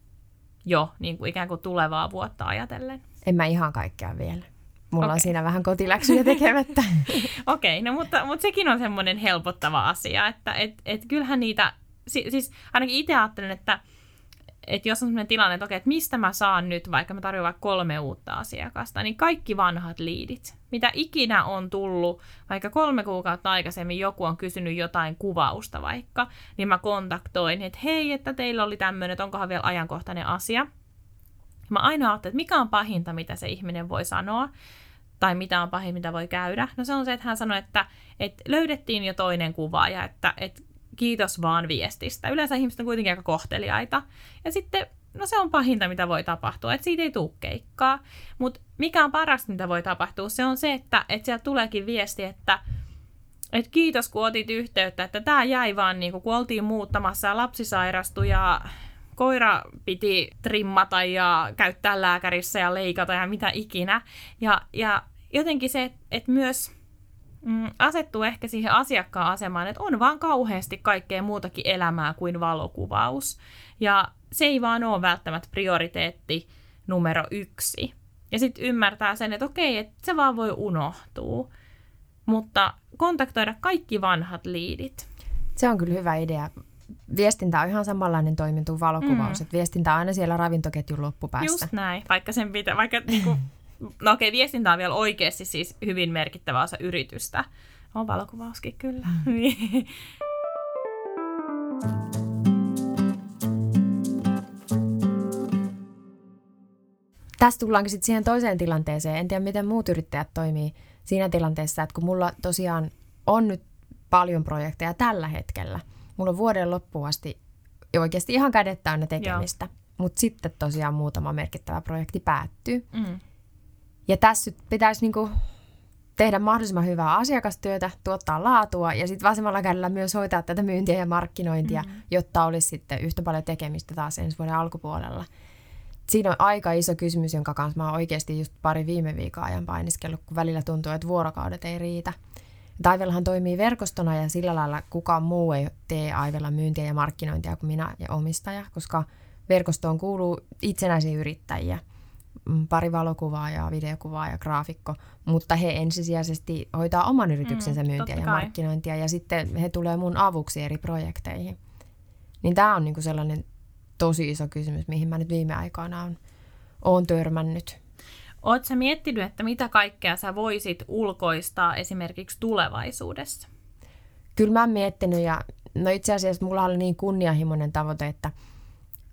jo niin kuin ikään kuin tulevaa vuotta ajatellen? En mä ihan kaikkea vielä. Mulla okay. on siinä vähän kotiläksyjä tekemättä. Okei, okay, no mutta, mutta sekin on semmoinen helpottava asia, että et, et kyllähän niitä, siis ainakin itse ajattelen, että että jos on sellainen tilanne, että okei, että mistä mä saan nyt, vaikka mä tarjoan vaikka kolme uutta asiakasta, niin kaikki vanhat liidit, mitä ikinä on tullut, vaikka kolme kuukautta aikaisemmin joku on kysynyt jotain kuvausta vaikka, niin mä kontaktoin, että hei, että teillä oli tämmöinen, että onkohan vielä ajankohtainen asia. Mä aina ajattelin, että mikä on pahinta, mitä se ihminen voi sanoa, tai mitä on pahin, mitä voi käydä. No se on se, että hän sanoi, että, että löydettiin jo toinen kuva ja että, että kiitos vaan viestistä. Yleensä ihmiset on kuitenkin aika kohteliaita. Ja sitten, no se on pahinta, mitä voi tapahtua, että siitä ei tule keikkaa. Mutta mikä on parasta, mitä voi tapahtua, se on se, että, että sieltä tuleekin viesti, että et kiitos, kun otit yhteyttä, että tämä jäi vaan, niin kun oltiin muuttamassa ja lapsi sairastui ja koira piti trimmata ja käyttää lääkärissä ja leikata ja mitä ikinä. Ja, ja jotenkin se, että myös mm, asettuu ehkä siihen asiakkaan asemaan, että on vaan kauheasti kaikkea muutakin elämää kuin valokuvaus. Ja se ei vaan ole välttämättä prioriteetti numero yksi. Ja sitten ymmärtää sen, että okei, että se vaan voi unohtua. Mutta kontaktoida kaikki vanhat liidit. Se on kyllä hyvä idea. Viestintä on ihan samanlainen toimintu valokuvaus, mm. että viestintä on aina siellä ravintoketjun loppupäässä. Just näin, vaikka sen pitää, vaikka niinku No okei, viestintä on vielä oikeasti siis hyvin merkittävä osa yritystä. On valokuvauskin kyllä. Mm. Tässä tullaankin sitten siihen toiseen tilanteeseen. En tiedä, miten muut yrittäjät toimii siinä tilanteessa, että kun mulla tosiaan on nyt paljon projekteja tällä hetkellä. Mulla on vuoden loppuun asti oikeasti ihan kädet täynnä tekemistä. Mutta sitten tosiaan muutama merkittävä projekti päättyy. Mm. Ja tässä pitäisi niinku tehdä mahdollisimman hyvää asiakastyötä, tuottaa laatua ja sitten vasemmalla kädellä myös hoitaa tätä myyntiä ja markkinointia, mm-hmm. jotta olisi sitten yhtä paljon tekemistä taas ensi vuoden alkupuolella. Siinä on aika iso kysymys, jonka kanssa mä oon oikeasti just pari viime viikon ajan painiskellut, kun välillä tuntuu, että vuorokaudet ei riitä. Taivellahan toimii verkostona ja sillä lailla kukaan muu ei tee Aivella myyntiä ja markkinointia kuin minä ja omistaja, koska verkostoon kuuluu itsenäisiä yrittäjiä – pari valokuvaa ja videokuvaa ja graafikko, mutta he ensisijaisesti hoitaa oman yrityksensä mm, myyntiä ja markkinointia ja sitten he tulee mun avuksi eri projekteihin. Niin tämä on niinku sellainen tosi iso kysymys, mihin mä nyt viime aikoina on, on törmännyt. Oletko miettinyt, että mitä kaikkea sä voisit ulkoistaa esimerkiksi tulevaisuudessa? Kyllä mä oon miettinyt ja no itse asiassa mulla oli niin kunnianhimoinen tavoite, että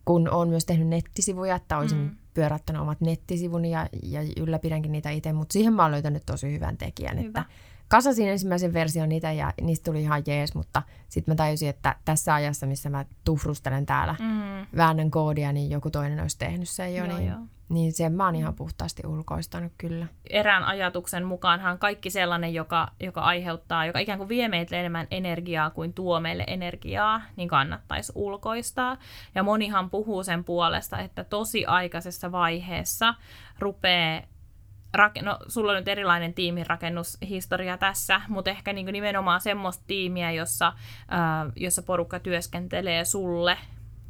kun on myös tehnyt nettisivuja, että olisin mm pyörättänyt omat nettisivuni ja, ja ylläpidänkin niitä itse, mutta siihen mä oon löytänyt tosi hyvän tekijän. Hyvä. Että kasasin ensimmäisen version itse ja niistä tuli ihan jees, mutta sitten mä tajusin, että tässä ajassa, missä mä tufrustelen täällä, mm. väännän koodia, niin joku toinen olisi tehnyt sen jo. Joo, niin, joo. niin sen mä oon ihan puhtaasti ulkoistanut kyllä. Erään ajatuksen mukaanhan kaikki sellainen, joka, joka aiheuttaa, joka ikään kuin vie meille enemmän energiaa kuin tuo meille energiaa, niin kannattaisi ulkoistaa. Ja monihan puhuu sen puolesta, että tosi aikaisessa vaiheessa rupeaa rak- no, sulla on nyt erilainen tiimirakennushistoria tässä, mutta ehkä niin nimenomaan semmoista tiimiä, jossa, ää, jossa porukka työskentelee sulle.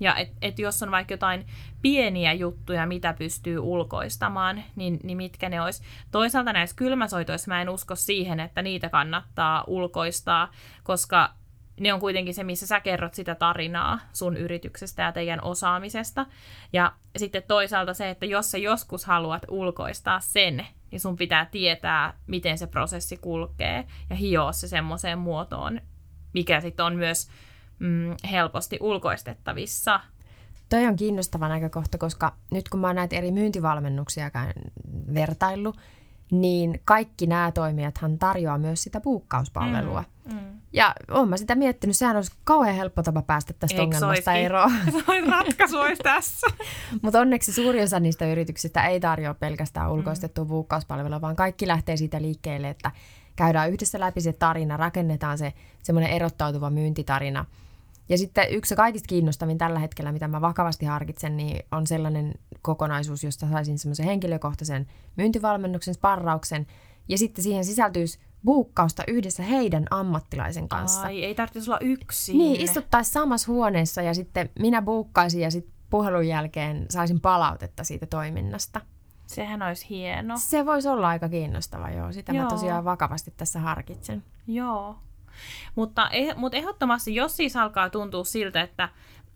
Ja et, et jos on vaikka jotain pieniä juttuja, mitä pystyy ulkoistamaan, niin, niin mitkä ne olisi. Toisaalta näissä kylmäsoitoissa mä en usko siihen, että niitä kannattaa ulkoistaa, koska ne on kuitenkin se, missä sä kerrot sitä tarinaa sun yrityksestä ja teidän osaamisesta. Ja sitten toisaalta se, että jos sä joskus haluat ulkoistaa sen, niin sun pitää tietää, miten se prosessi kulkee ja hioa se semmoiseen muotoon, mikä sitten on myös mm, helposti ulkoistettavissa. Toi on kiinnostava näkökohta, koska nyt kun mä oon näitä eri myyntivalmennuksia vertaillut, niin kaikki nämä toimijathan tarjoaa myös sitä puukkauspalvelua. Mm, mm. Ja oon mä sitä miettinyt, sehän olisi kauhean helppo tapa päästä tästä Eikö ongelmasta eroon. Se ratkaisu olisi tässä. Mutta onneksi suuri osa niistä yrityksistä ei tarjoa pelkästään ulkoistettua mm. puukkauspalvelua, vaan kaikki lähtee siitä liikkeelle, että käydään yhdessä läpi se tarina, rakennetaan se semmoinen erottautuva myyntitarina – ja sitten yksi kaikista kiinnostavin tällä hetkellä, mitä mä vakavasti harkitsen, niin on sellainen kokonaisuus, josta saisin semmoisen henkilökohtaisen myyntivalmennuksen, sparrauksen, ja sitten siihen sisältyisi buukkausta yhdessä heidän ammattilaisen kanssa. Ai, ei tarvitsisi olla yksin. Niin, istuttaisiin samassa huoneessa ja sitten minä buukkaisin ja sitten puhelun jälkeen saisin palautetta siitä toiminnasta. Sehän olisi hieno. Se voisi olla aika kiinnostava, joo. Sitä joo. mä tosiaan vakavasti tässä harkitsen. Joo. Mutta, eh, mutta ehdottomasti, jos siis alkaa tuntua siltä, että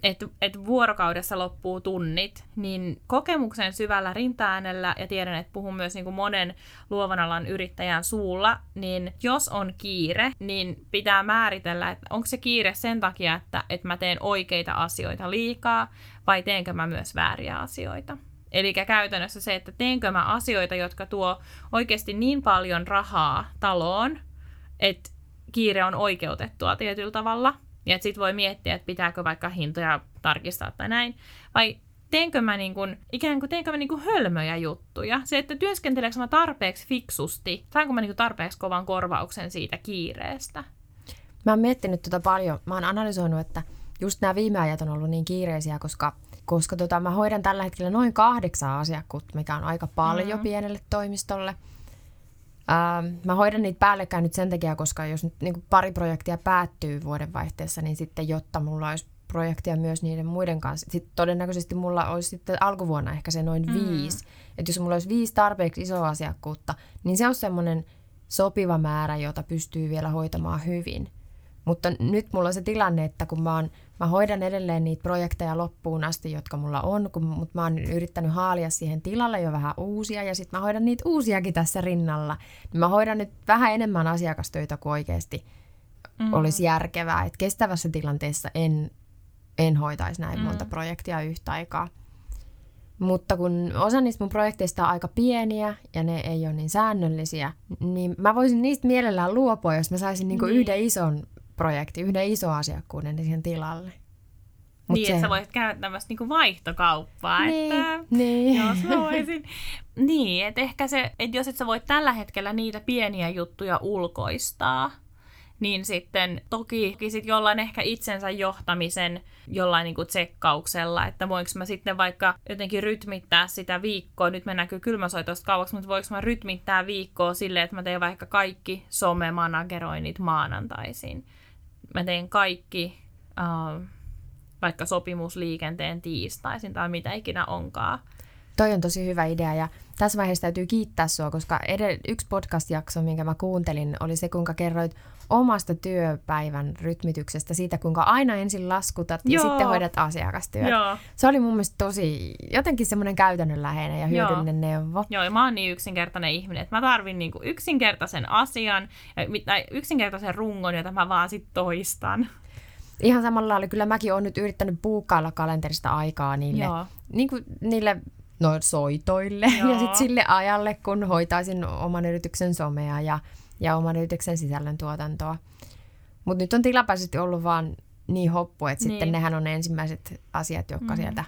et, et vuorokaudessa loppuu tunnit, niin kokemuksen syvällä rintaäänellä, ja tiedän, että puhun myös niin kuin monen luovan alan yrittäjän suulla, niin jos on kiire, niin pitää määritellä, että onko se kiire sen takia, että, että mä teen oikeita asioita liikaa, vai teenkö mä myös vääriä asioita. Eli käytännössä se, että teenkö mä asioita, jotka tuo oikeasti niin paljon rahaa taloon, että kiire on oikeutettua tietyllä tavalla. Ja sitten voi miettiä, että pitääkö vaikka hintoja tarkistaa tai näin. Vai teenkö mä niin kuin, ikään kuin teenkö mä niin kuin hölmöjä juttuja. Se, että työskenteleekö mä tarpeeksi fiksusti, saanko mä niin kuin tarpeeksi kovan korvauksen siitä kiireestä. Mä oon miettinyt tota paljon. Mä oon analysoinut, että just nämä viime ajat on ollut niin kiireisiä, koska, koska tota, mä hoidan tällä hetkellä noin kahdeksan asiakkuutta, mikä on aika paljon mm-hmm. pienelle toimistolle – Ähm, mä hoidan niitä päällekkäin nyt sen takia, koska jos nyt niin pari projektia päättyy vuodenvaihteessa, niin sitten jotta mulla olisi projektia myös niiden muiden kanssa. Sitten todennäköisesti mulla olisi sitten alkuvuonna ehkä se noin mm. viisi. Että jos mulla olisi viisi tarpeeksi isoa asiakkuutta, niin se on semmoinen sopiva määrä, jota pystyy vielä hoitamaan hyvin. Mutta nyt mulla on se tilanne, että kun mä, oon, mä hoidan edelleen niitä projekteja loppuun asti, jotka mulla on, kun, mutta mä oon yrittänyt haalia siihen tilalle jo vähän uusia ja sitten mä hoidan niitä uusiakin tässä rinnalla. Niin mä hoidan nyt vähän enemmän asiakastöitä kuin oikeasti mm. olisi järkevää. Että kestävässä tilanteessa en, en hoitaisi näin mm. monta projektia yhtä aikaa. Mutta kun osa niistä mun projekteista on aika pieniä ja ne ei ole niin säännöllisiä, niin mä voisin niistä mielellään luopua, jos mä saisin niinku niin. yhden ison projekti, yhden iso asiakkuuden siihen tilalle. Mut niin, se... että sä voisit käydä tämmöistä niinku vaihtokauppaa, niin, että niin. jos mä voisin. niin, että ehkä se, että jos et sä voit tällä hetkellä niitä pieniä juttuja ulkoistaa, niin sitten toki sit jollain ehkä itsensä johtamisen jollain niin kuin tsekkauksella, että voinko mä sitten vaikka jotenkin rytmittää sitä viikkoa, nyt me näkyy kylmäsoitosta kauaksi, mutta voinko mä rytmittää viikkoa silleen, että mä teen vaikka kaikki some-manageroinnit maanantaisin mä teen kaikki uh, vaikka sopimusliikenteen tiistaisin tai mitä ikinä onkaan. Toi on tosi hyvä idea ja tässä vaiheessa täytyy kiittää sua, koska edell- yksi podcast-jakso, minkä mä kuuntelin, oli se, kuinka kerroit omasta työpäivän rytmityksestä, siitä kuinka aina ensin laskutat Joo. ja sitten hoidat asiakastyöt. Joo. Se oli mun mielestä tosi jotenkin semmoinen käytännönläheinen ja hyödyllinen Joo. neuvo. Joo, ja mä oon niin yksinkertainen ihminen, että mä tarvin niinku yksinkertaisen asian, tai yksinkertaisen rungon, jota mä vaan sit toistan. Ihan samalla oli kyllä mäkin oon nyt yrittänyt puukkailla kalenterista aikaa niille, niin kuin, niille no, soitoille Joo. ja sitten sille ajalle, kun hoitaisin oman yrityksen somea ja ja oman yrityksen sisällön tuotantoa. Mutta nyt on tilapäisesti ollut vaan niin hoppu, että niin. sitten nehän on ensimmäiset asiat, jotka mm-hmm. sieltä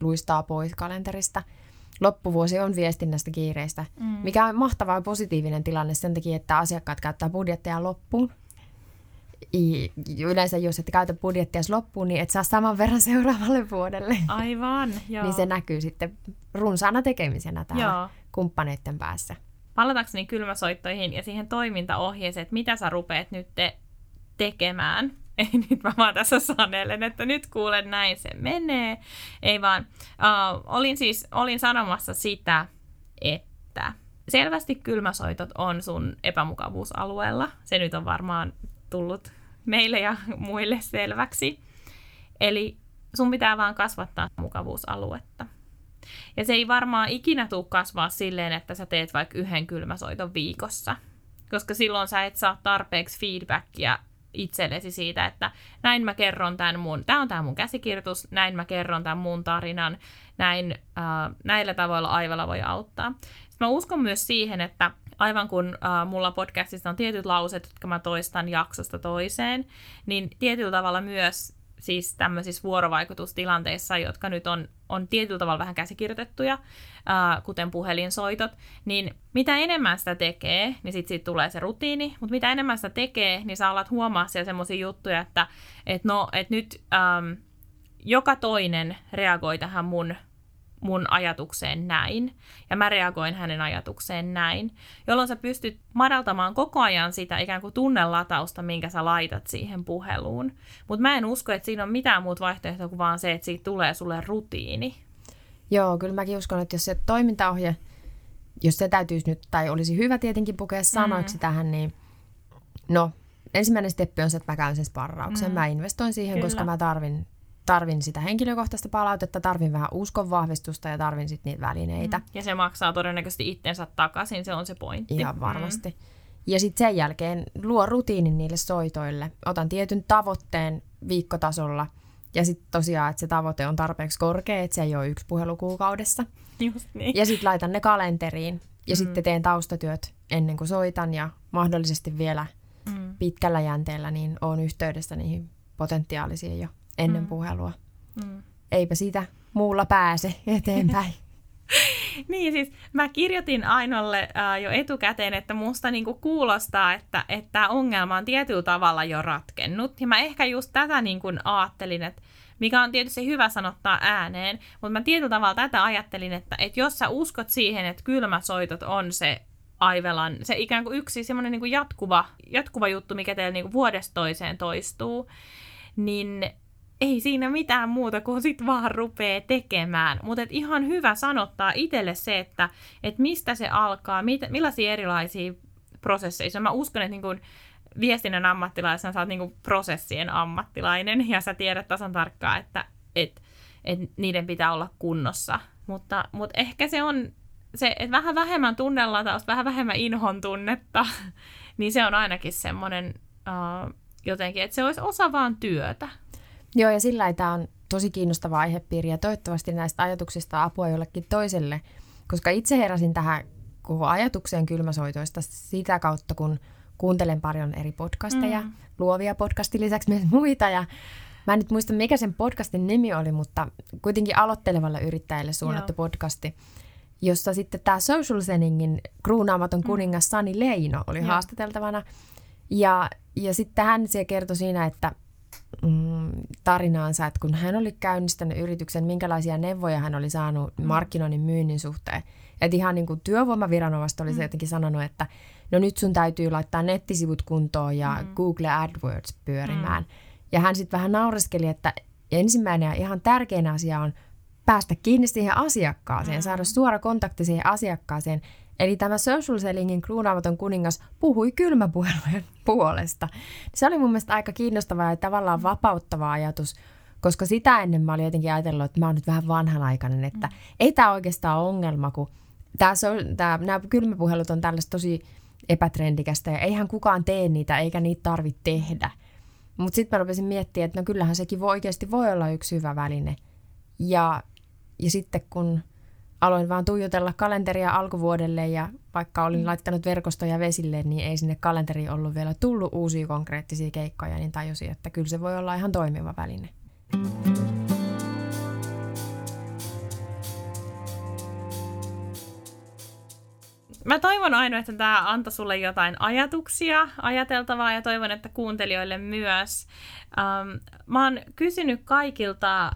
luistaa pois kalenterista. Loppuvuosi on viestinnästä kiireistä, mm. mikä on mahtava ja positiivinen tilanne sen takia, että asiakkaat käyttää budjetteja loppuun. Yleensä jos et käytä budjettia loppuun, niin et saa saman verran seuraavalle vuodelle. Aivan, joo. niin se näkyy sitten runsaana tekemisenä täällä joo. kumppaneiden päässä palatakseni kylmäsoittoihin ja siihen toimintaohjeeseen, että mitä sä rupeat nyt te- tekemään. Ei nyt mä vaan tässä sanelen, että nyt kuulen näin se menee. Ei vaan, uh, olin siis olin sanomassa sitä, että selvästi kylmäsoitot on sun epämukavuusalueella. Se nyt on varmaan tullut meille ja muille selväksi. Eli sun pitää vaan kasvattaa mukavuusaluetta. Ja se ei varmaan ikinä tule kasvaa silleen, että sä teet vaikka yhden kylmäsoiton viikossa. Koska silloin sä et saa tarpeeksi feedbackia itsellesi siitä, että näin mä kerron tämän mun, tämä on tämä mun käsikirjoitus, näin mä kerron tämän mun tarinan, näin, äh, näillä tavoilla aivalla voi auttaa. Sitten mä uskon myös siihen, että aivan kun äh, mulla podcastissa on tietyt lauset, jotka mä toistan jaksosta toiseen, niin tietyllä tavalla myös siis tämmöisissä vuorovaikutustilanteissa, jotka nyt on, on tietyllä tavalla vähän käsikirjoitettuja, ää, kuten puhelinsoitot, niin mitä enemmän sitä tekee, niin sitten siitä tulee se rutiini, mutta mitä enemmän sitä tekee, niin sä alat huomaa siellä semmoisia juttuja, että et no, et nyt äm, joka toinen reagoi tähän mun mun ajatukseen näin, ja mä reagoin hänen ajatukseen näin, jolloin sä pystyt madaltamaan koko ajan sitä ikään kuin tunnelatausta, minkä sä laitat siihen puheluun. Mutta mä en usko, että siinä on mitään muuta vaihtoehtoa kuin vaan se, että siitä tulee sulle rutiini. Joo, kyllä mäkin uskon, että jos se toimintaohje, jos se täytyisi nyt, tai olisi hyvä tietenkin pukea sanoiksi mm. tähän, niin no, ensimmäinen steppi on se, että mä käyn sen sparrauksen. Mm. Mä investoin siihen, Kyllä. koska mä tarvin tarvin sitä henkilökohtaista palautetta, tarvin vähän uskon vahvistusta ja tarvin sitten niitä välineitä. Mm. Ja se maksaa todennäköisesti itsensä takaisin, se on se pointti. Ihan varmasti. Mm. Ja sitten sen jälkeen luo rutiinin niille soitoille. Otan tietyn tavoitteen viikkotasolla ja sitten tosiaan, että se tavoite on tarpeeksi korkea, että se ei ole yksi puhelu kuukaudessa. Just niin. Ja sitten laitan ne kalenteriin ja mm. sitten teen taustatyöt ennen kuin soitan ja mahdollisesti vielä mm. pitkällä jänteellä niin on yhteydessä niihin potentiaalisiin jo ennen mm. puhelua. Mm. Eipä siitä muulla pääse eteenpäin. niin siis mä kirjoitin Ainolle äh, jo etukäteen, että musta niinku kuulostaa, että tämä ongelma on tietyllä tavalla jo ratkennut. Ja mä ehkä just tätä niinku ajattelin, että mikä on tietysti hyvä sanottaa ääneen, mutta mä tietyllä tavalla tätä ajattelin, että, että jos sä uskot siihen, että kylmäsoitot on se aivelan, se ikään kuin yksi semmoinen niin jatkuva, jatkuva juttu, mikä teillä niin vuodesta toiseen toistuu, niin ei siinä mitään muuta kuin sit vaan rupeaa tekemään. Mutta ihan hyvä sanottaa itselle se, että et mistä se alkaa, mit, millaisia erilaisia prosesseja. Mä uskon, että niin kun viestinnän ammattilaisena sä oot niin prosessien ammattilainen ja sä tiedät tasan tarkkaan, että et, et niiden pitää olla kunnossa. Mutta, mutta ehkä se on se, että vähän vähemmän tunnelatausta, vähän vähemmän inhon tunnetta, niin se on ainakin semmoinen uh, jotenkin, että se olisi osa vaan työtä. Joo, ja sillä tämä on tosi kiinnostava aihepiiri ja toivottavasti näistä ajatuksista apua jollekin toiselle, koska itse heräsin tähän koko ajatukseen kylmäsoitoista sitä kautta, kun kuuntelen paljon eri podcasteja, mm. luovia podcastin lisäksi myös muita ja Mä en nyt muista, mikä sen podcastin nimi oli, mutta kuitenkin aloittelevalle yrittäjälle suunnattu Joo. podcasti, jossa sitten tämä Social Zeningin kruunaamaton mm. kuningas Sani Leino oli Joo. haastateltavana. Ja, ja sitten hän siellä kertoi siinä, että mm, tarinaansa, että kun hän oli käynnistänyt yrityksen, minkälaisia neuvoja hän oli saanut mm. markkinoinnin myynnin suhteen. Että ihan niin kuin työvoimaviranomaista oli se mm. jotenkin sanonut, että no nyt sun täytyy laittaa nettisivut kuntoon ja mm. Google AdWords pyörimään. Mm. Ja hän sitten vähän naureskeli, että ensimmäinen ja ihan tärkein asia on päästä kiinni siihen asiakkaaseen, mm. saada suora kontakti siihen asiakkaaseen, Eli tämä social sellingin kruunaamaton kuningas puhui kylmäpuhelujen puolesta. Se oli mun mielestä aika kiinnostava ja tavallaan vapauttava ajatus, koska sitä ennen mä olin jotenkin ajatellut, että mä oon nyt vähän vanhanaikainen, että mm. ei tämä oikeastaan ole ongelma, kun tää, tää, nämä kylmäpuhelut on tällaista tosi epätrendikästä ja eihän kukaan tee niitä eikä niitä tarvitse tehdä. Mutta sitten mä rupesin miettimään, että no kyllähän sekin voi, oikeasti voi olla yksi hyvä väline. Ja, ja sitten kun aloin vaan tuijotella kalenteria alkuvuodelle ja vaikka olin laittanut verkostoja vesille, niin ei sinne kalenteriin ollut vielä tullut uusia konkreettisia keikkoja, niin tajusin, että kyllä se voi olla ihan toimiva väline. Mä toivon aina, että tämä antoi sulle jotain ajatuksia, ajateltavaa ja toivon, että kuuntelijoille myös. Um, mä oon kysynyt kaikilta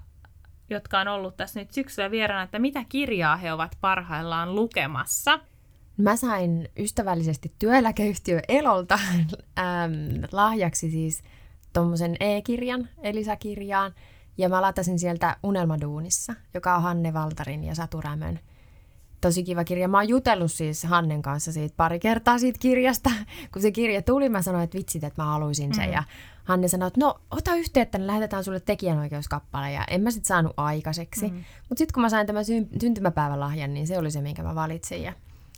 jotka on ollut tässä nyt syksyllä vieraana, että mitä kirjaa he ovat parhaillaan lukemassa. Mä sain ystävällisesti työeläkeyhtiö Elolta ähm, lahjaksi siis tuommoisen e-kirjan, Elisa-kirjaan, ja mä latasin sieltä Unelmaduunissa, joka on Hanne Valtarin ja Satu Rämön tosi kiva kirja. Mä oon jutellut siis Hannen kanssa siitä pari kertaa siitä kirjasta. Kun se kirja tuli, mä sanoin, että vitsit, että mä haluaisin sen. Mm. Ja Hanne sanoi, että no ota yhteyttä, niin lähetetään sulle tekijänoikeuskappale. Ja en mä sitten saanut aikaiseksi. Mm. Mutta sitten kun mä sain tämän sy- syntymäpäivälahjan, niin se oli se, minkä mä valitsin. Ja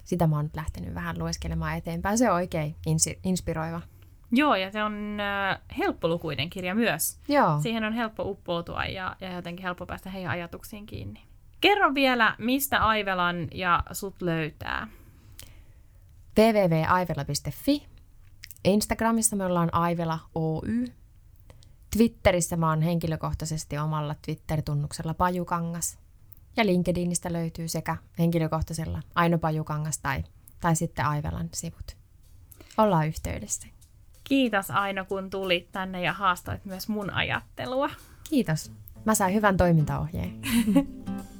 sitä mä oon nyt lähtenyt vähän lueskelemaan eteenpäin. Se on oikein insi- inspiroiva. Joo, ja se on äh, helppolukuinen kirja myös. Joo. Siihen on helppo uppoutua ja, ja jotenkin helppo päästä heidän ajatuksiin kiinni. Kerro vielä, mistä Aivelan ja sut löytää. www.aivela.fi. Instagramissa me ollaan Aivela Oy. Twitterissä mä oon henkilökohtaisesti omalla Twitter-tunnuksella Pajukangas. Ja LinkedInistä löytyy sekä henkilökohtaisella Aino Pajukangas tai, tai sitten Aivelan sivut. Ollaan yhteydessä. Kiitos Aino, kun tulit tänne ja haastoit myös mun ajattelua. Kiitos. Mä sain hyvän toimintaohjeen.